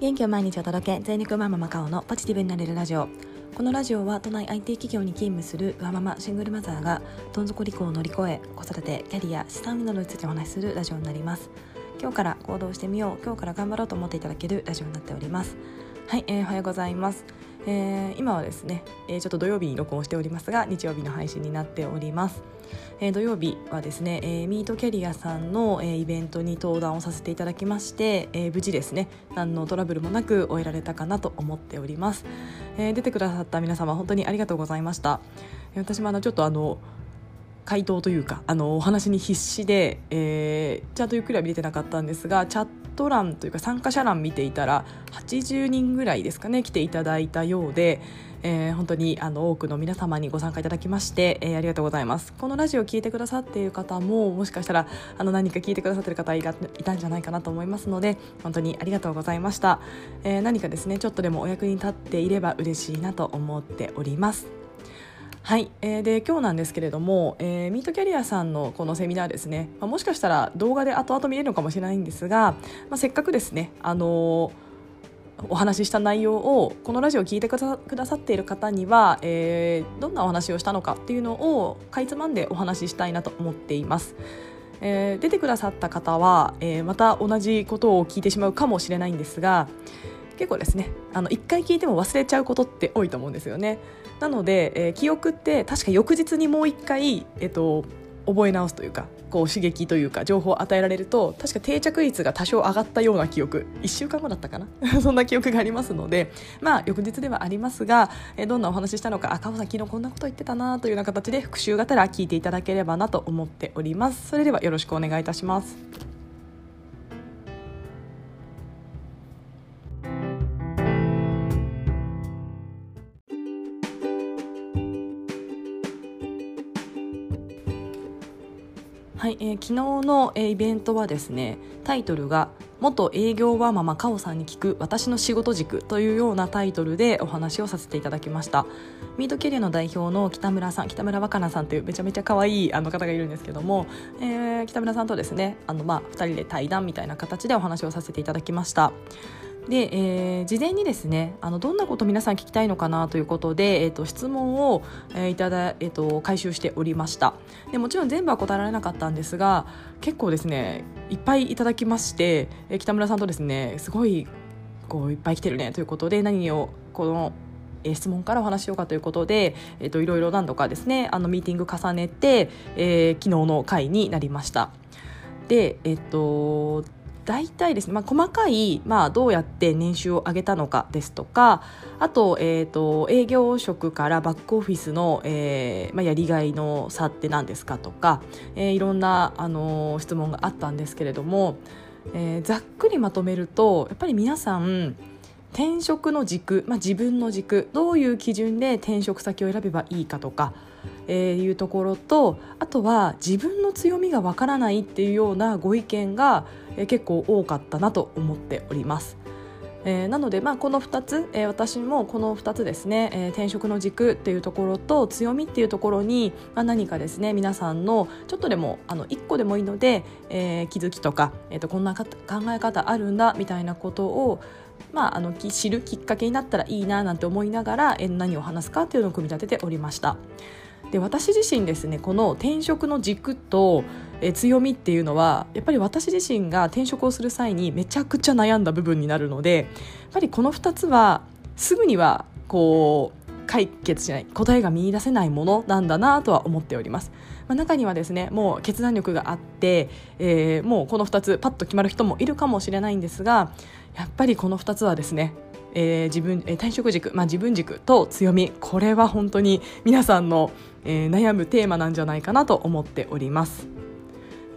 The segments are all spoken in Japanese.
元気を毎日お届け全力マママカオのポジティブになれるラジオ。このラジオは都内 IT 企業に勤務するワママシングルマザーがどん底離婚を乗り越え子育てキャリア資産などについてお話しするラジオになります。今日から行動してみよう今日から頑張ろうと思っていただけるラジオになっております。はい、えー、おはようございます。えー、今はですね、えー、ちょっと土曜日に録音しておりますが日曜日の配信になっております、えー、土曜日はですね、えー、ミートキャリアさんの、えー、イベントに登壇をさせていただきまして、えー、無事ですね何のトラブルもなく終えられたかなと思っております、えー、出てくださった皆様本当にありがとうございました。私もあのちょっとあの回答というかあのお話に必死で、えー、ちゃんとゆっくりは見れてなかったんですがチャット欄というか参加者欄見ていたら80人ぐらいですかね来ていただいたようで、えー、本当にあの多くの皆様にご参加いただきまして、えー、ありがとうございます。このラジオを聞いてくださっている方ももしかしたらあの何か聞いてくださっている方いたんじゃないかなと思いますので本当にありがとうございました、えー、何かですねちょっとでもお役に立っていれば嬉しいなと思っております。はい、えー、で今日なんですけれども、えー、ミートキャリアさんのこのセミナーですね、まあ、もしかしたら動画で後々見れるのかもしれないんですが、まあ、せっかくですね、あのー、お話しした内容をこのラジオを聞いてくださっている方には、えー、どんなお話をしたのかっていうのをかいつまんでお話ししたいなと思っています。えー、出てくださった方は、えー、また同じことを聞いてしまうかもしれないんですが結構ですねあの1回聞いても忘れちゃうことって多いと思うんですよね。なので、えー、記憶って確か翌日にもう1回、えっと、覚え直すというかこう刺激というか情報を与えられると確か定着率が多少上がったような記憶。1週間後だったかな？そんな記憶がありますのでまあ翌日ではありますが、えどんなお話ししたのか赤穂さん昨日こんなこと言ってたなというような形で復習がたら聞いていただければなと思っております。それではよろしくお願いいたします。えー、昨日の、えー、イベントはですねタイトルが「元営業はママカオさんに聞く私の仕事軸」というようなタイトルでお話をさせていただきました。ミートキャリアの代表の北村さん北村若菜さんというめちゃめちゃ可愛いあの方がいるんですけども、えー、北村さんとですねあの、まあ、2人で対談みたいな形でお話をさせていただきました。で、えー、事前にですねあのどんなこと皆さん聞きたいのかなということで、えーと、質問を、えー、いただ、えーと、回収しておりました。でもちろん全部は答えられなかったんですが結構ですねいっぱいいただきまして、えー、北村さんとですねすごいこういっぱい来てるねということで何をこの質問からお話しようかということで、えー、といろいろ何度かですねあのミーティング重ねて、えー、昨日の回になりました。でえっ、ー、と大体ですね、まあ、細かい、まあ、どうやって年収を上げたのかですとかあと,、えーと、営業職からバックオフィスの、えーまあ、やりがいの差って何ですかとか、えー、いろんな、あのー、質問があったんですけれども、えー、ざっくりまとめるとやっぱり皆さん転職の軸、まあ、自分の軸どういう基準で転職先を選べばいいかとかえー、いうところとあとは自分の強みがわからないっていうようなご意見が、え、結構多かったなと思っております。えー、なので、まあ、この2つ、えー、私もこの2つですね、えー、転職の軸っていうところと強みっていうところに、まあ、何かですね皆さんのちょっとでもあの1個でもいいので、え、気づきとか、えーと、こんな考え方あるんだみたいなことをまあ、あの知るきっかけになったらいいななんて思いながら、え、何を話すかっていうのを組み立てておりました。で私自身ですねこの転職の軸とえ強みっていうのはやっぱり私自身が転職をする際にめちゃくちゃ悩んだ部分になるのでやっぱりこの2つはすぐにはこう解決しない答えが見いだせないものなんだなとは思っております、まあ、中にはですねもう決断力があって、えー、もうこの2つパッと決まる人もいるかもしれないんですがやっぱりこの2つはですねえー、自分、えー、退職軸、まあ、自分軸と強みこれは本当に皆さんの、えー、悩むテーマなんじゃないかなと思っております。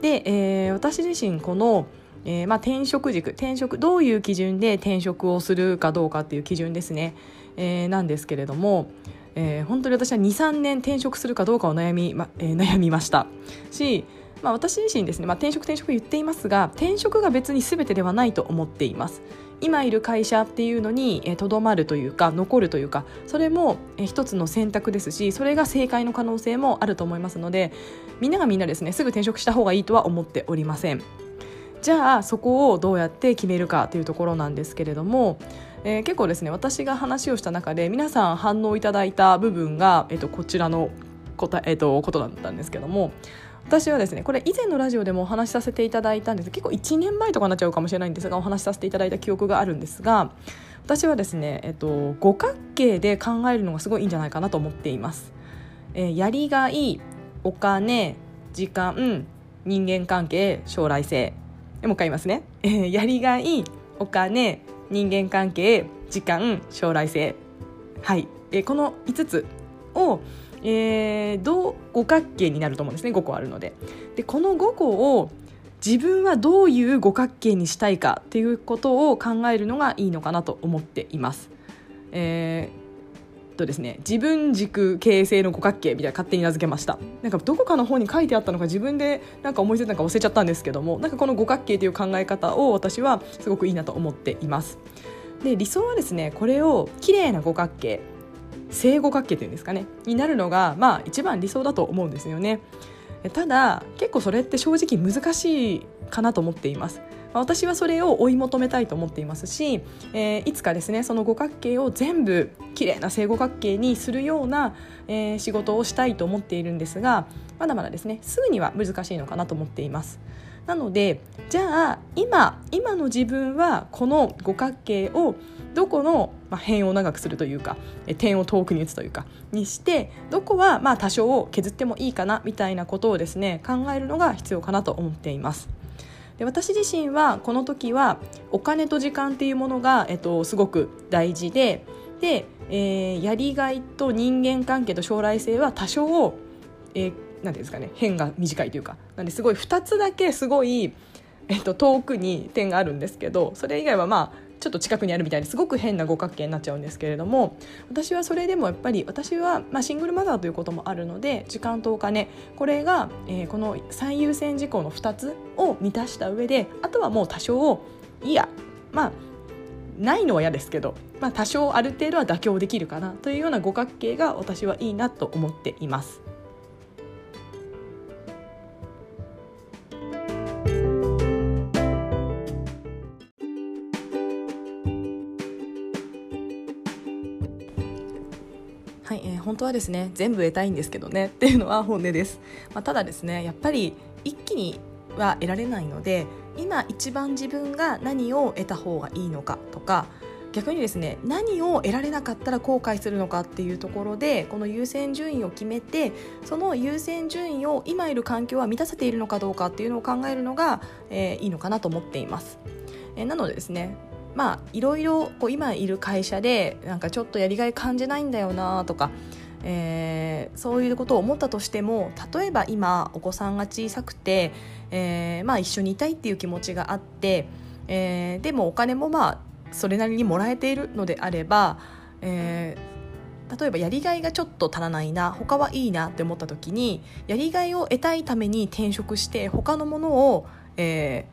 で、えー、私自身この、えーまあ、転職軸転職どういう基準で転職をするかどうかっていう基準ですね、えー、なんですけれども、えー、本当に私は23年転職するかどうかを悩み,、まえー、悩みました。し、まあ、私自身ですね、まあ、転職転職言っていますが転職が別に全てではないと思っています。今いる会社っていうのにとどまるというか残るというかそれも一つの選択ですしそれが正解の可能性もあると思いますのでみんながみんなですねすぐ転職した方がいいとは思っておりません。じゃあそこをどうやって決めるかというところなんですけれども、えー、結構ですね私が話をした中で皆さん反応いただいた部分が、えーと、こちらの答え、えーと、ことだったんですけども私はですねこれ以前のラジオでもお話しさせていただいたんです。結構1年前とかになっちゃうかもしれないんですがお話しさせていただいた記憶があるんですが私はですね、えっと、五角形で考えるのがすごいいいんじゃないかなと思っています。えー、やりがいお金時間人間関係将来性。もう一回言いますね、えー、やりがいお金人間関係時間将来性。はい、えー、この5つを、えー、どう五角形になると思うんですね5個あるので。でこの5個を自分はどういう五角形にしたいかっていうことを考えるのがいいのかなと思っています。えーとですね自分軸形成の五角形みたいな勝手に名付けました。なんかどこかの方に書いてあったのか自分でなんか思いついたのか忘れちゃったんですけどもなんかこの五角形という考え方を私はすごくいいなと思っています。で理想はですねこれを綺麗な五角形正五角形というんですかねになるのがまあ一番理想だと思うんですよね。ただ結構それって正直難しいかなと思っています。私はそれを追い求めたいと思っていますし、えー、いつかですねその五角形を全部きれいな正五角形にするような、えー、仕事をしたいと思っているんですがまだまだですねすぐには難しいのかなと思っています。なのでじゃあ今今の自分はこの五角形をどこの、まあ、辺を長くするというか点を遠くに打つというかにしてどこはまあ多少削ってもいいかなみたいなことをですね考えるのが必要かなと思っています。で私自身はこの時はお金と時間っていうものが、えっと、すごく大事でで、えー、やりがいと人間関係と将来性は多少、えー、なんですかね辺が短いというかなんですごい2つだけすごい、えっと、遠くに点があるんですけどそれ以外はまあちょっと近くにあるみたいですごく変な五角形になっちゃうんですけれども私はそれでもやっぱり私は、まあ、シングルマザーということもあるので時間とお金これが、えー、この最優先事項の2つを満たした上であとはもう多少いやまあないのは嫌ですけど、まあ、多少ある程度は妥協できるかなというような五角形が私はいいなと思っています。当はですね全部得たいんですけどねっていうのは本音です、まあ、ただですねやっぱり一気には得られないので今一番自分が何を得た方がいいのかとか逆にですね何を得られなかったら後悔するのかっていうところでこの優先順位を決めてその優先順位を今いる環境は満たせているのかどうかっていうのを考えるのが、えー、いいのかなと思っています。えー、なのでですねまあいろいろこう今いる会社でなんかちょっとやりがい感じないんだよなとかえー、そういうことを思ったとしても例えば今お子さんが小さくて、えーまあ、一緒にいたいっていう気持ちがあって、えー、でもお金もまあそれなりにもらえているのであれば、えー、例えばやりがいがちょっと足らないな他はいいなって思った時にやりがいを得たいために転職して他のものを、え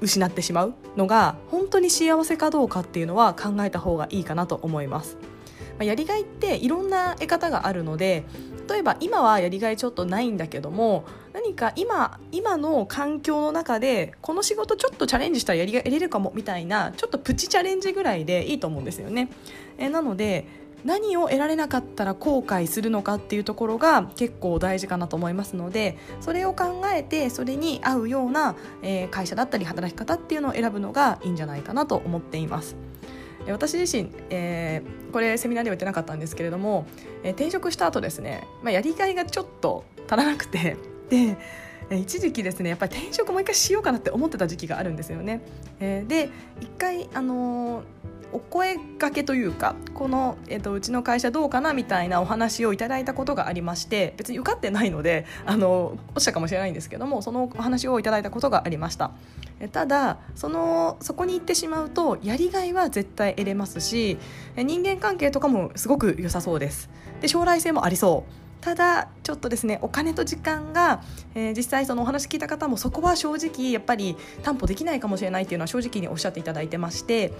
ー、失ってしまうのが本当に幸せかどうかっていうのは考えた方がいいかなと思います。まあ、やりがいっていろんな得方があるので例えば今はやりがいちょっとないんだけども何か今今の環境の中でこの仕事ちょっとチャレンジしたらやりがい得れるかもみたいなちょっとプチチャレンジぐらいでいいと思うんですよね。えなので何を得られなかったら後悔するのかっていうところが結構大事かなと思いますのでそれを考えてそれに合うような、会社だったり働き方っていうのを選ぶのがいいんじゃないかなと思っています。私自身、えー、これセミナーでは言ってなかったんですけれども、えー、転職した後ですね、まあ、やりがいがちょっと足らなくてで一時期ですねやっぱり転職もう一回しようかなって思ってた時期があるんですよね。えー、で一回あのーお声がけというかこの、えーと、うちの会社どうかなみたいなお話をいただいたことがありまして別に受かってないのであの落ちたかもしれないんですけどもそのお話をいただいたことがありました。ただそのそこに行ってしまうとやりがいは絶対得れますし人間関係とかもすごく良さそうです。で将来性もありそう。ただちょっとですねお金と時間が、えー、実際そのお話聞いた方もそこは正直やっぱり担保できないかもしれないっていうのは正直におっしゃっていただいてまして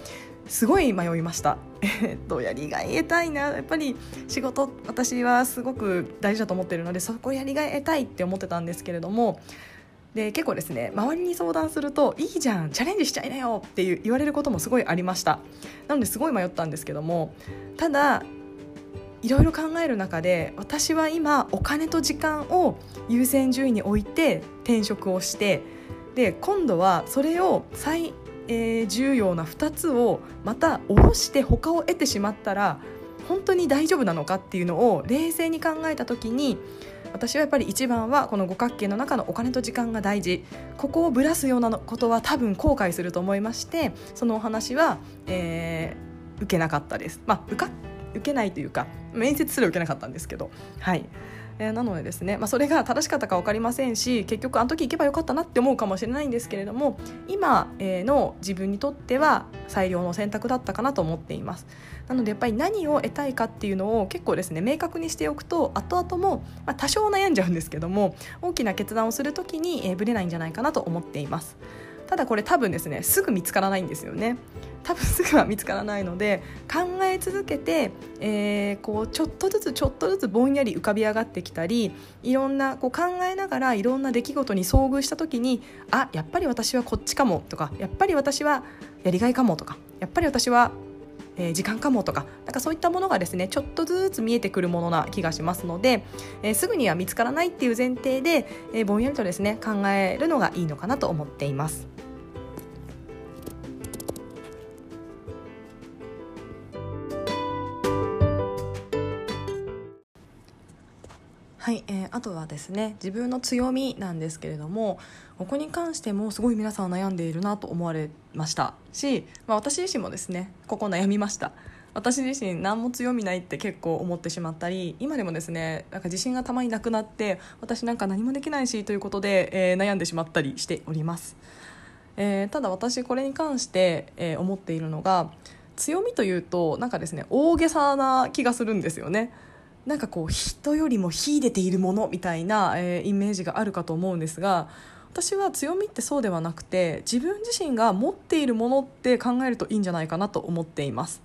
すごい迷いました。えっとやりがい得たいな。やっぱり仕事私はすごく大事だと思ってるのでそこやりがい得たいって思ってたんですけれどもで結構ですね周りに相談すると「いいじゃんチャレンジしちゃいなよ」って言われることもすごいありました。なのですごい迷ったんですけどもただいろいろ考える中で私は今お金と時間を優先順位に置いて転職をしてで今度はそれを最、えー、重要な2つをまた下ろして他を得てしまったら本当に大丈夫なのかっていうのを冷静に考えた時に私はやっぱり一番はこの五角形の中のお金と時間が大事ここをぶらすようなことは多分後悔すると思いましてそのお話は、えー、受けなかったです。まあ、受か受けないというか面接すら受けなかったんですけど。はい。えー、なのでですね、まあ、それが正しかったか分かりませんし結局あの時行けばよかったなって思うかもしれないんですけれども今の自分にとっては最良の選択だったかなと思っています。なのでやっぱり何を得たいかっていうのを結構ですね明確にしておくと後々も、まあ、多少悩んじゃうんですけども大きな決断をする時に、えー、ぶれないんじゃないかなと思っています。ただこれ多分ですねすぐ見つからないんですよね。多分すぐは見つからないので考え続けて、えー、こうちょっとずつちょっとずつぼんやり浮かび上がってきたりいろんなこう考えながらいろんな出来事に遭遇した時にあやっぱり私はこっちかもとかやっぱり私はやりがいかもとかやっぱり私はえー、時間かもとかなんかそういったものがですねちょっとずつ見えてくるものな気がしますので、えー、すぐには見つからないっていう前提で、えー、ぼんやりとですね考えるのがいいのかなと思っています。はい、えー、あとはですね自分の強みなんですけれどもここに関してもすごい皆さん悩んでいるなと思われました。し、まあ、私自身もですねここ悩みました。私自身何も強みないって結構思ってしまったり今でもですねなんか自信がたまになくなって私なんか何もできないしということで、えー、悩んでしまったりしております、えー、ただ私これに関して、えー、思っているのが強みというとなんかですね大げさな気がするんですよね。なんかこう人よりも秀でているものみたいな、えー、イメージがあるかと思うんですが私は強みってそうではなくて自分自身が持っているものって考えるといいんじゃないかなと思っています。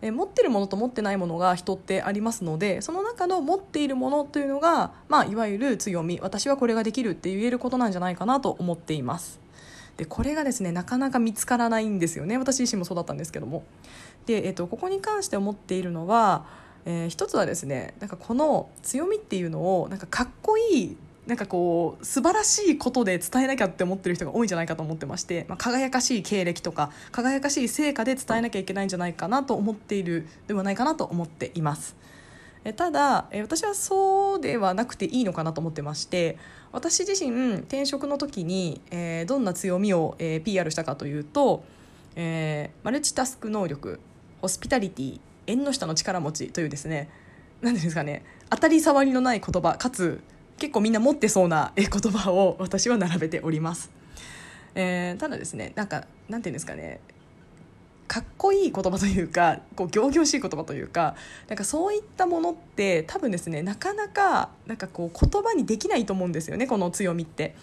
え持ってるものと持ってないものが人ってありますのでその中の持っているものというのが、まあ、いわゆる強み私はこれができるって言えることなんじゃないかなと思っています。でこれがですねなかなか見つからないんですよね。私自身もそうだったんですけども。で、えっと、ここに関して思っているのはえー、一つはですねなんかこの強みっていうのをなんかかっこいいなんかこう素晴らしいことで伝えなきゃって思ってる人が多いんじゃないかと思ってまして、まあ、輝かしい経歴とか輝かしい成果で伝えなきゃいけないんじゃないかなと思っているではないかなと思っています。えただえ私はそうではなくていいのかなと思ってまして私自身転職の時に、えー、どんな強みを、えー、PR したかというと、えー、マルチタスク能力ホスピタリティ縁の下の力持ちというですね何ですかね当たり障りのない言葉かつ結構みんな持ってそうな言葉を私は並べております、えー、ただですねなんかなんていうんですかねかっこいい言葉というかこう仰々しい言葉というかなんかそういったものって多分ですねなかなかなんかこう言葉にできないと思うんですよねこの強みって。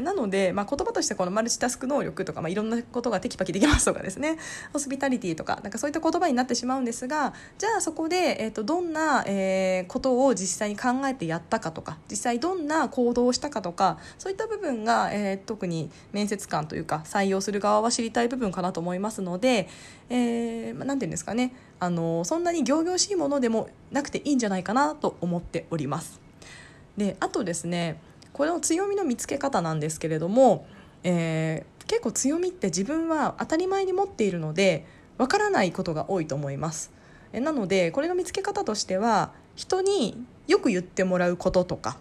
なので、まあ、言葉としてこのマルチタスク能力とか、まあ、いろんなことがテキパキできますとかですね ホスピタリティとかなんかそういった言葉になってしまうんですがじゃあそこで、えーと、どんな、えー、ことを実際に考えてやったかとか実際どんな行動をしたかとかそういった部分が、えー、特に面接官というか採用する側は知りたい部分かなと思いますので、えーまあ、ていうんですかねあのそんなに仰々しいものでもなくていいんじゃないかなと思っております。であとですねこの強みの見つけ方なんですけれども、えー、結構強みって自分は当たり前に持っているのでわからないことが多いと思います。えなのでこれの見つけ方としては人によく言ってもらうこととか、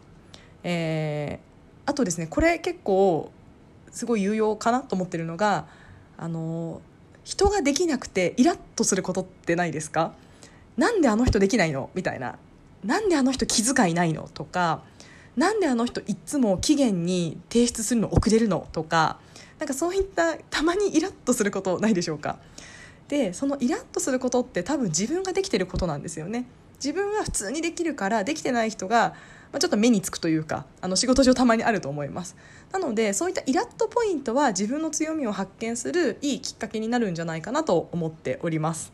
えー、あとですねこれ結構すごい有用かなと思ってるのがあの人ができなくてイラッとすることってないですか？なんであの人できないの？みたいな。なんであの人気遣いないの？とかなんであの人いっつも期限に提出するの遅れるのとかなんかそういったたまにイラッとすることないでしょうか。でそのイラッとすることって多分自分ができてることなんですよね。自分は普通にできるからできてない人がまちょっと目につくというかあの仕事上たまにあると思います。なのでそういったイラッとポイントは自分の強みを発見するいいきっかけになるんじゃないかなと思っております、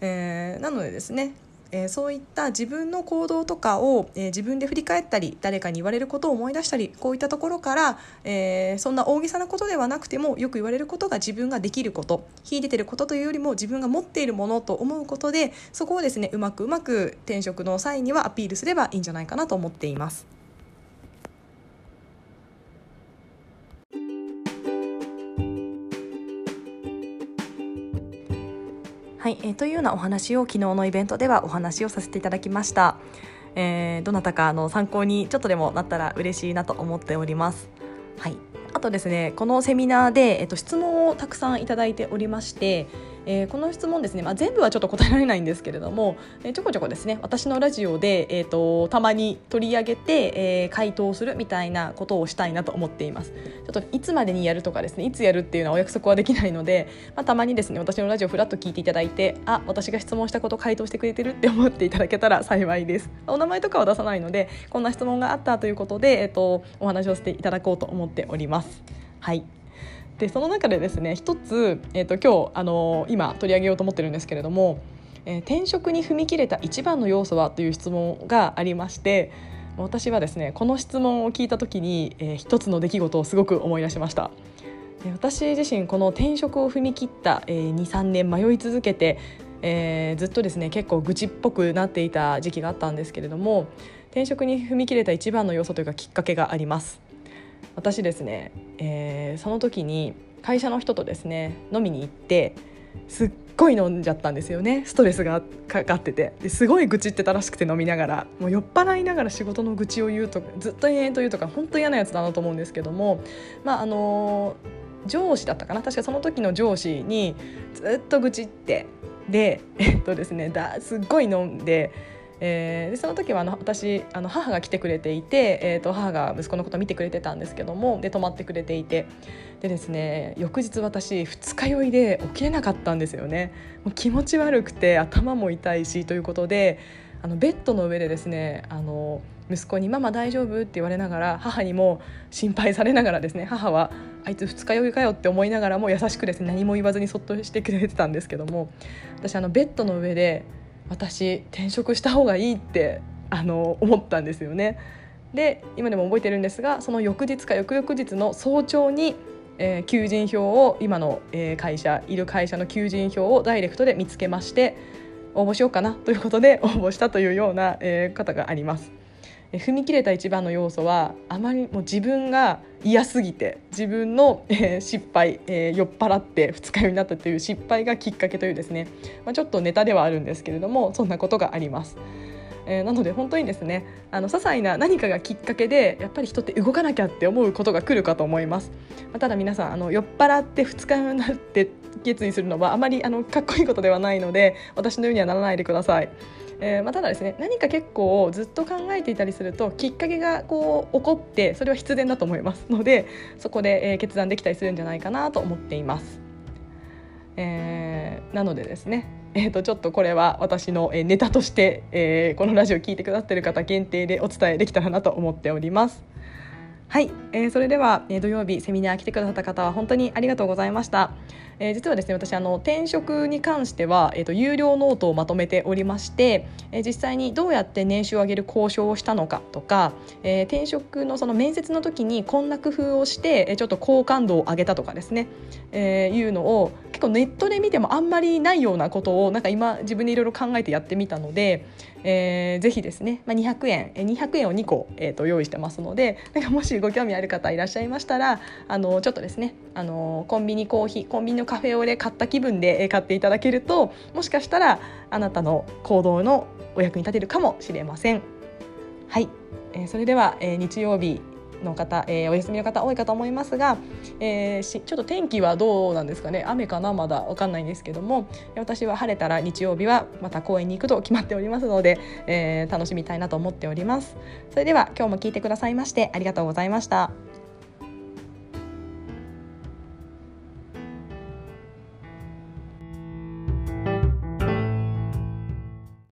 えー、なのでですねえー、そういった自分の行動とかを、えー、自分で振り返ったり誰かに言われることを思い出したりこういったところから、えー、そんな大げさなことではなくてもよく言われることが自分ができること秀でてることというよりも自分が持っているものと思うことでそこをですねうまくうまく転職の際にはアピールすればいいんじゃないかなと思っています。はい、えー、というようなお話を昨日のイベントではお話をさせていただきました。えー、どなたかあの参考にちょっとでもなったら嬉しいなと思っております。はい、あとですねこのセミナーで、えっと、質問をたくさんいただいておりましてえー、この質問ですね、まあ、全部はちょっと答えられないんですけれども、えー、ちょこちょこですね私のラジオで、えーと、たまに取り上げて、えー、回答するみたいなことをしたいなと思っています。ちょっといつまでにやるとかですねいつやるっていうのはお約束はできないので、まあ、たまにですね私のラジオフラッと聞いていただいてあ私が質問したこと回答してくれてるって思っていただけたら 幸いです。お名前とかは出さないのでこんな質問があったということで、えーとお話をしていただこうと思っております。はい。でその中でですね一つ、えーと、今日あの今取り上げようと思ってるんですけれども、えー、転職に踏み切れた一番の要素はという質問がありまして私はですねこの質問を聞いた時に、えー、一つの出来事をすごく思い出しました。私自身この転職を踏み切った、えー、23年迷い続けて、えー、ずっとですね結構愚痴っぽくなっていた時期があったんですけれども転職に踏み切れた一番の要素というかきっかけがあります。私ですね、えー、その時に会社の人とですね飲みに行ってすっごい飲んじゃったんですよね。ストレスがかかってて。ですごい愚痴ってたらしくて飲みながら。もう酔っ払いながら仕事の愚痴を言うとずっと延々と言うとか本当嫌なやつだなと思うんですけども。まああの上司だったかな。確かその時の上司にずっと愚痴って。でえっとですねだすっごい飲んでえー、でその時はあの私あの母が来てくれていて、えー、と母が息子のことを見てくれてたんですけどもで泊まってくれていてでですね翌日私二日酔いで起きれなかったんですよねもう気持ち悪くて頭も痛いしということであのベッドの上でですねあの息子に「ママ大丈夫?」って言われながら母にも心配されながらですね母はあいつ二日酔いかよって思いながらも優しくですね何も言わずにそっとしてくれてたんですけども私あのベッドの上で私転職した方がいいってあの思ったんですよね。で今でも覚えてるんですがその翌日か翌々日の早朝に、えー、求人票を今の、えー、会社いる会社の求人票をダイレクトで見つけまして応募しようかなということで 応募したというような、えー、方があります。踏み切れた一番の要素はあまりもう自分が嫌すぎて自分の、えー、失敗、えー、酔っ払って二日酔いになったという失敗がきっかけというですね、まあ、ちょっとネタではあるんですけれどもそんなことがあります。えー、なので本当にですねあの些細な何かがきっかけでやっぱり人って動かなきゃって思うことが来るかと思います、まあ、ただ皆さんあの酔っ払って二日酔いになって決意するのはあまりあのかっこいいことではないので私のようにはならないでください。えーまあ、ただですね何か結構ずっと考えていたりするときっかけがこう起こってそれは必然だと思いますのでそこで、えー、決断できたりするんじゃないかなと思っています。えー、なのでですねえー、とちょっとこれは私のネタとして、えー、このラジオを聴いてくださってる方限定でお伝えできたらなと思っております。はい、えー、それでは、えー、土曜日セミナー来てくださった方は本当にありがとうございました。えー、実はですね私あの転職に関しては、えーと、有料ノートをまとめておりまして、えー、実際にどうやって年収を上げる交渉をしたのかとか、えー、転職のその面接の時にこんな工夫をして、えー、ちょっと好感度を上げたとかですね、えー、いうのを結構ネットで見てもあんまりないようなことをなんか今自分でいろいろ考えてやってみたので、えー、ぜひですね、まあ、200円200円を2個、えー、と用意してますので なんかもしご興味ある方いらっしゃいましたらあのちょっとですねあのコンビニコーヒーコンビニのカフェオレ買った気分で買っていただけるともしかしたらあなたの行動のお役に立てるかもしれません。はい、えー、それでは、えー、日曜日の方、えー、お休みの方多いかと思いますが、えー、ちょっと天気はどうなんですかね？雨かな？まだ分かんないんですけども。私は晴れたら日曜日はまた公園に行くと決まっておりますので、えー、楽しみたいなと思っております。それでは今日も聞いてくださいましてありがとうございました。